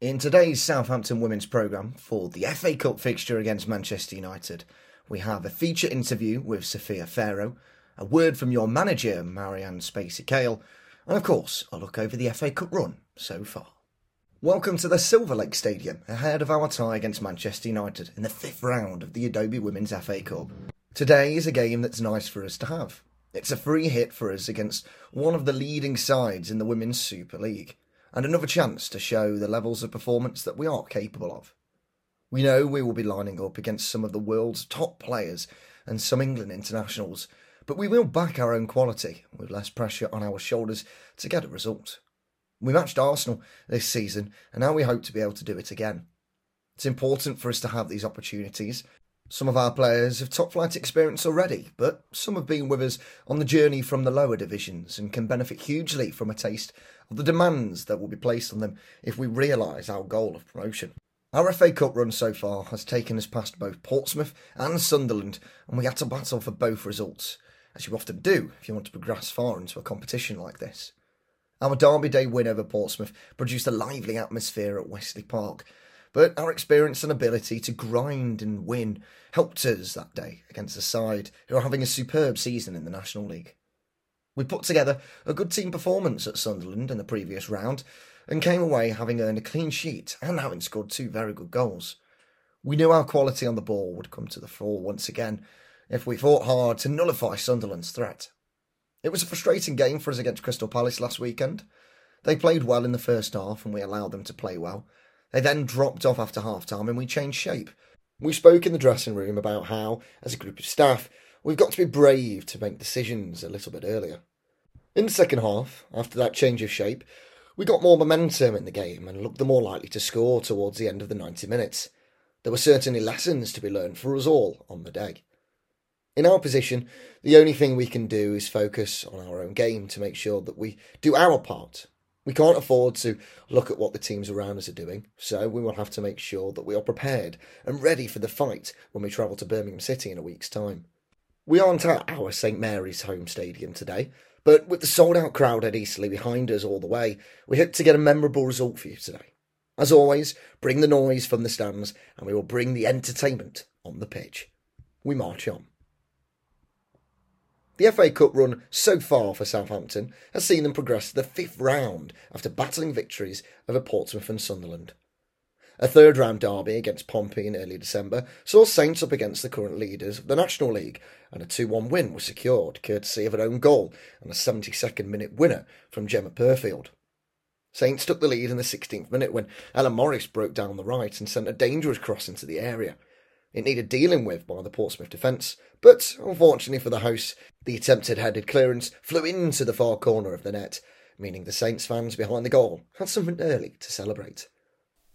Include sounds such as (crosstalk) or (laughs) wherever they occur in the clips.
In today's Southampton women's programme for the FA Cup fixture against Manchester United, we have a feature interview with Sophia Pharoah, a word from your manager, Marieanne Spacey Cale, and of course, a look over the FA Cup run so far. Welcome to the Silver Lake Stadium, ahead of our tie against Manchester United in the fifth round of the Adobe Women's FA Cup. Today is a game that's nice for us to have. It's a free hit for us against one of the leading sides in the Women's Super League and another chance to show the levels of performance that we are capable of. We know we will be lining up against some of the world's top players and some England internationals, but we will back our own quality with less pressure on our shoulders to get a result. We matched Arsenal this season, and now we hope to be able to do it again. It's important for us to have these opportunities. Some of our players have top flight experience already, but some have been with us on the journey from the lower divisions and can benefit hugely from a taste of the demands that will be placed on them if we realise our goal of promotion. Our FA Cup run so far has taken us past both Portsmouth and Sunderland, and we had to battle for both results, as you often do if you want to progress far into a competition like this. Our Derby Day win over Portsmouth produced a lively atmosphere at Westleigh Park, but our experience and ability to grind and win helped us that day against a side who are having a superb season in the National League. We put together a good team performance at Sunderland in the previous round and came away having earned a clean sheet and having scored two very good goals. We knew our quality on the ball would come to the fore once again if we fought hard to nullify Sunderland's threat. It was a frustrating game for us against Crystal Palace last weekend. They played well in the first half and we allowed them to play well. They then dropped off after half time and we changed shape. We spoke in the dressing room about how, as a group of staff, we've got to be brave to make decisions a little bit earlier. In the second half, after that change of shape, we got more momentum in the game and looked the more likely to score towards the end of the 90 minutes. There were certainly lessons to be learned for us all on the day. In our position, the only thing we can do is focus on our own game to make sure that we do our part. We can't afford to look at what the teams around us are doing, so we will have to make sure that we are prepared and ready for the fight when we travel to Birmingham City in a week's time. We aren't at our St Mary's home stadium today, but with the sold out crowd at Eastleigh behind us all the way, we hope to get a memorable result for you today. As always, bring the noise from the stands and we will bring the entertainment on the pitch. We march on. The FA Cup run so far for Southampton has seen them progress to the fifth round after battling victories over Portsmouth and Sunderland. A third round derby against Pompey in early December saw Saints up against the current leaders of the National League, and a 2 1 win was secured, courtesy of an own goal and a 72nd minute winner from Gemma Purfield. Saints took the lead in the 16th minute when Ella Morris broke down the right and sent a dangerous cross into the area. It needed dealing with by the Portsmouth defence, but unfortunately for the hosts, the attempted headed clearance flew into the far corner of the net, meaning the Saints fans behind the goal had something early to celebrate.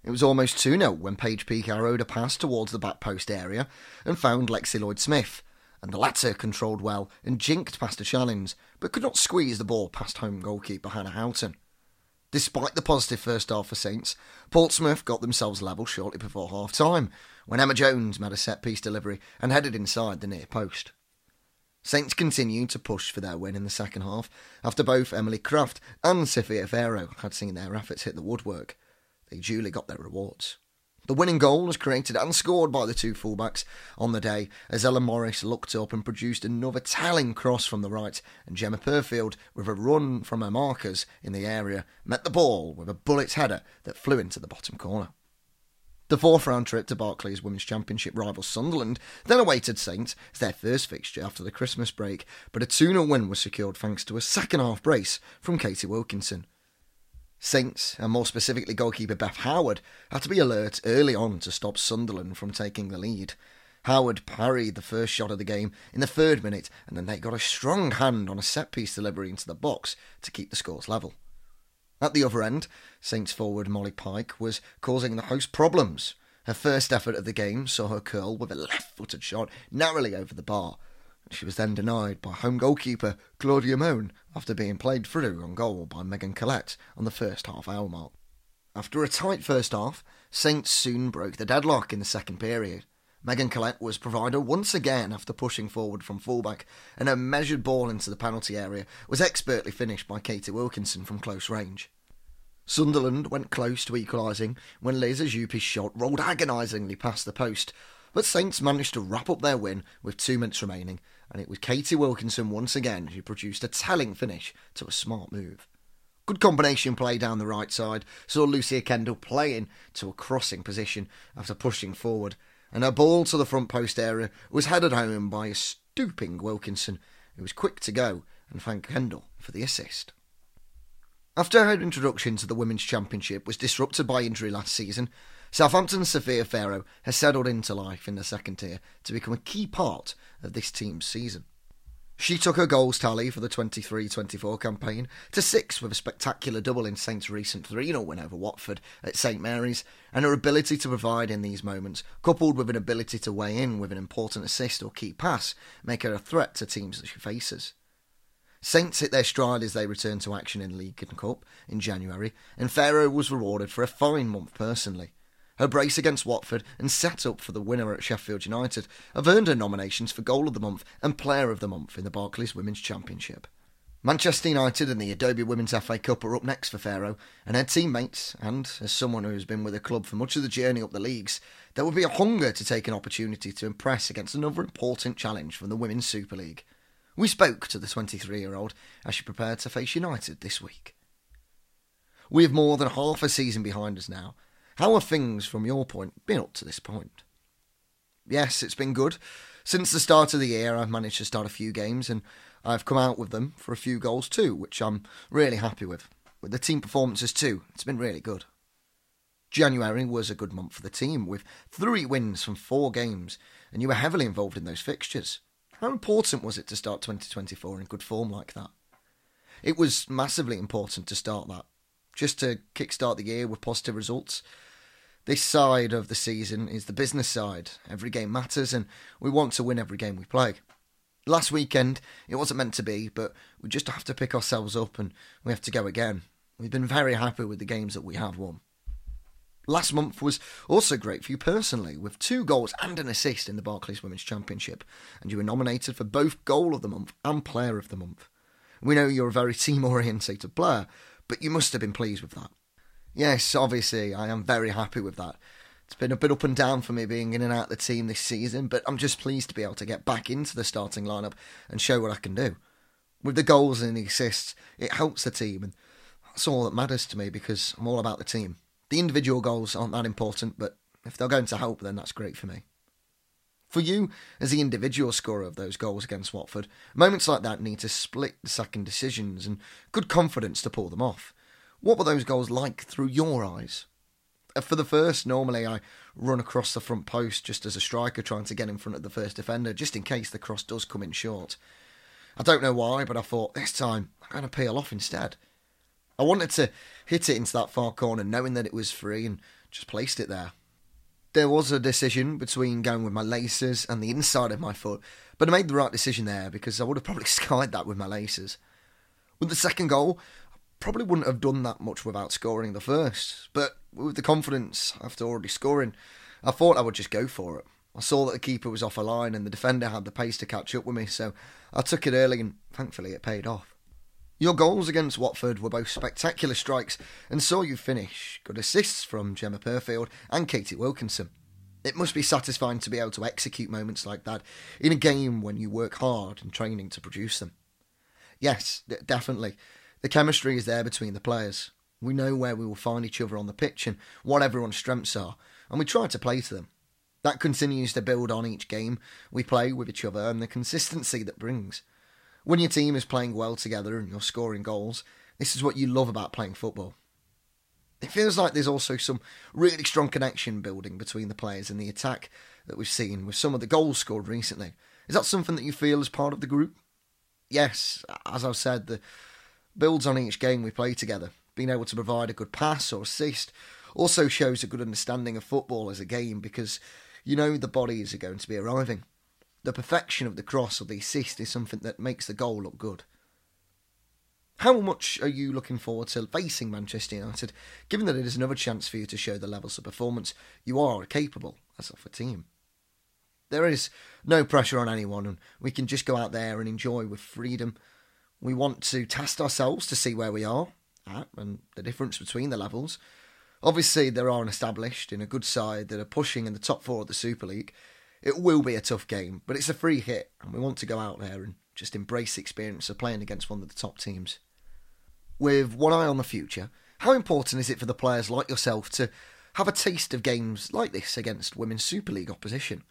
It was almost 2 0 when Paige Peake arrowed a pass towards the back post area and found Lexi Lloyd Smith, and the latter controlled well and jinked past a challenge, but could not squeeze the ball past home goalkeeper Hannah Houghton. Despite the positive first half for Saints, Portsmouth got themselves level shortly before half time when Emma Jones made a set piece delivery and headed inside the near post. Saints continued to push for their win in the second half after both Emily Kraft and Sophia Pharoah had seen their efforts hit the woodwork. They duly got their rewards. The winning goal was created and scored by the two fullbacks on the day as Ella Morris looked up and produced another telling cross from the right, and Gemma Purfield, with a run from her markers in the area, met the ball with a bullet header that flew into the bottom corner. The fourth round trip to Barclays Women's Championship rival Sunderland then awaited Saints as their first fixture after the Christmas break, but a 2 0 win was secured thanks to a second half brace from Katie Wilkinson. Saints, and more specifically goalkeeper Beth Howard, had to be alert early on to stop Sunderland from taking the lead. Howard parried the first shot of the game in the third minute, and then they got a strong hand on a set piece delivery into the box to keep the scores level. At the other end, Saints forward Molly Pike was causing the host problems. Her first effort of the game saw her curl with a left footed shot narrowly over the bar, she was then denied by home goalkeeper Claudia Moan after being played through on goal by Megan Collett on the first half hour mark. After a tight first half, Saints soon broke the deadlock in the second period. Megan Collett was provider once again after pushing forward from fullback, and a measured ball into the penalty area was expertly finished by Katie Wilkinson from close range. Sunderland went close to equalising when Liz Azupi's shot rolled agonisingly past the post, but Saints managed to wrap up their win with two minutes remaining, and it was Katie Wilkinson once again who produced a telling finish to a smart move. Good combination play down the right side saw Lucia Kendall playing to a crossing position after pushing forward, and her ball to the front post area was headed home by a stooping Wilkinson, who was quick to go and thank Kendall for the assist. After her introduction to the Women's Championship was disrupted by injury last season, Southampton's Sophia Pharoah has settled into life in the second tier to become a key part of this team's season. She took her goals tally for the 23 24 campaign to six with a spectacular double in Saints' recent 3 0 win over Watford at St Mary's, and her ability to provide in these moments, coupled with an ability to weigh in with an important assist or key pass, make her a threat to teams that she faces. Saints hit their stride as they returned to action in League and Cup in January, and Pharoah was rewarded for a fine month personally. Her brace against Watford and set up for the winner at Sheffield United have earned her nominations for Goal of the Month and Player of the Month in the Barclays Women's Championship. Manchester United and the Adobe Women's FA Cup are up next for Pharoah, and her teammates, and as someone who has been with the club for much of the journey up the leagues, there will be a hunger to take an opportunity to impress against another important challenge from the Women's Super League. We spoke to the 23 year old as she prepared to face United this week. We have more than half a season behind us now. How are things from your point been up to this point? Yes, it's been good. Since the start of the year, I've managed to start a few games and I've come out with them for a few goals too, which I'm really happy with. With the team performances too, it's been really good. January was a good month for the team, with three wins from four games, and you were heavily involved in those fixtures. How important was it to start 2024 in good form like that? It was massively important to start that, just to kickstart the year with positive results. This side of the season is the business side. Every game matters, and we want to win every game we play. Last weekend, it wasn't meant to be, but we just have to pick ourselves up and we have to go again. We've been very happy with the games that we have won. Last month was also great for you personally, with two goals and an assist in the Barclays Women's Championship, and you were nominated for both Goal of the Month and Player of the Month. We know you're a very team orientated player, but you must have been pleased with that. Yes, obviously, I am very happy with that. It's been a bit up and down for me being in and out of the team this season, but I'm just pleased to be able to get back into the starting lineup and show what I can do. With the goals and the assists, it helps the team, and that's all that matters to me because I'm all about the team. The individual goals aren't that important, but if they're going to help, then that's great for me. For you, as the individual scorer of those goals against Watford, moments like that need to split second decisions and good confidence to pull them off. What were those goals like through your eyes? Uh, for the first, normally I run across the front post just as a striker trying to get in front of the first defender, just in case the cross does come in short. I don't know why, but I thought this time I'm going to peel off instead. I wanted to hit it into that far corner, knowing that it was free, and just placed it there. There was a decision between going with my laces and the inside of my foot, but I made the right decision there because I would have probably (laughs) skied that with my laces. With the second goal, I probably wouldn't have done that much without scoring the first, but with the confidence after already scoring, I thought I would just go for it. I saw that the keeper was off a line and the defender had the pace to catch up with me, so I took it early and thankfully it paid off. Your goals against Watford were both spectacular strikes and saw you finish. Good assists from Gemma Purfield and Katie Wilkinson. It must be satisfying to be able to execute moments like that in a game when you work hard in training to produce them. Yes, definitely. The chemistry is there between the players. We know where we will find each other on the pitch and what everyone's strengths are, and we try to play to them. That continues to build on each game we play with each other and the consistency that brings. When your team is playing well together and you're scoring goals, this is what you love about playing football. It feels like there's also some really strong connection building between the players in the attack that we've seen with some of the goals scored recently. Is that something that you feel as part of the group? Yes, as I've said, the builds on each game we play together. Being able to provide a good pass or assist also shows a good understanding of football as a game because you know the bodies are going to be arriving the perfection of the cross or the assist is something that makes the goal look good. How much are you looking forward to facing Manchester United, given that it is another chance for you to show the levels of performance you are capable as of a team? There is no pressure on anyone, and we can just go out there and enjoy with freedom. We want to test ourselves to see where we are, at and the difference between the levels. Obviously, there are an established and a good side that are pushing in the top four of the Super League. It will be a tough game, but it's a free hit, and we want to go out there and just embrace the experience of playing against one of the top teams. With one eye on the future, how important is it for the players like yourself to have a taste of games like this against Women's Super League opposition?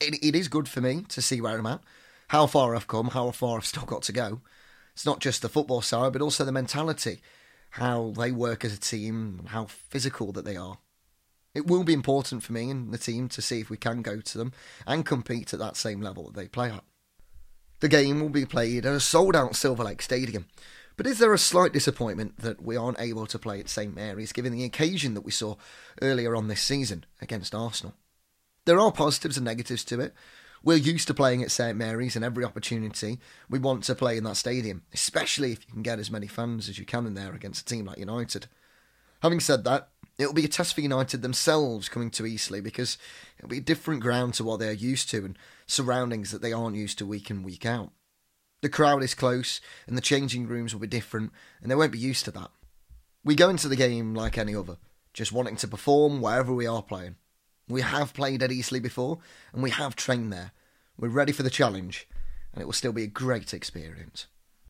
It, it is good for me to see where I'm at, how far I've come, how far I've still got to go. It's not just the football side, but also the mentality, how they work as a team, how physical that they are. It will be important for me and the team to see if we can go to them and compete at that same level that they play at. The game will be played at a sold out Silver Lake Stadium, but is there a slight disappointment that we aren't able to play at St Mary's given the occasion that we saw earlier on this season against Arsenal? There are positives and negatives to it. We're used to playing at St Mary's, and every opportunity we want to play in that stadium, especially if you can get as many fans as you can in there against a team like United. Having said that, it'll be a test for United themselves coming to Eastleigh because it'll be a different ground to what they're used to and surroundings that they aren't used to week in, week out. The crowd is close, and the changing rooms will be different, and they won't be used to that. We go into the game like any other, just wanting to perform wherever we are playing. We have played at Eastleigh before, and we have trained there. We're ready for the challenge, and it will still be a great experience.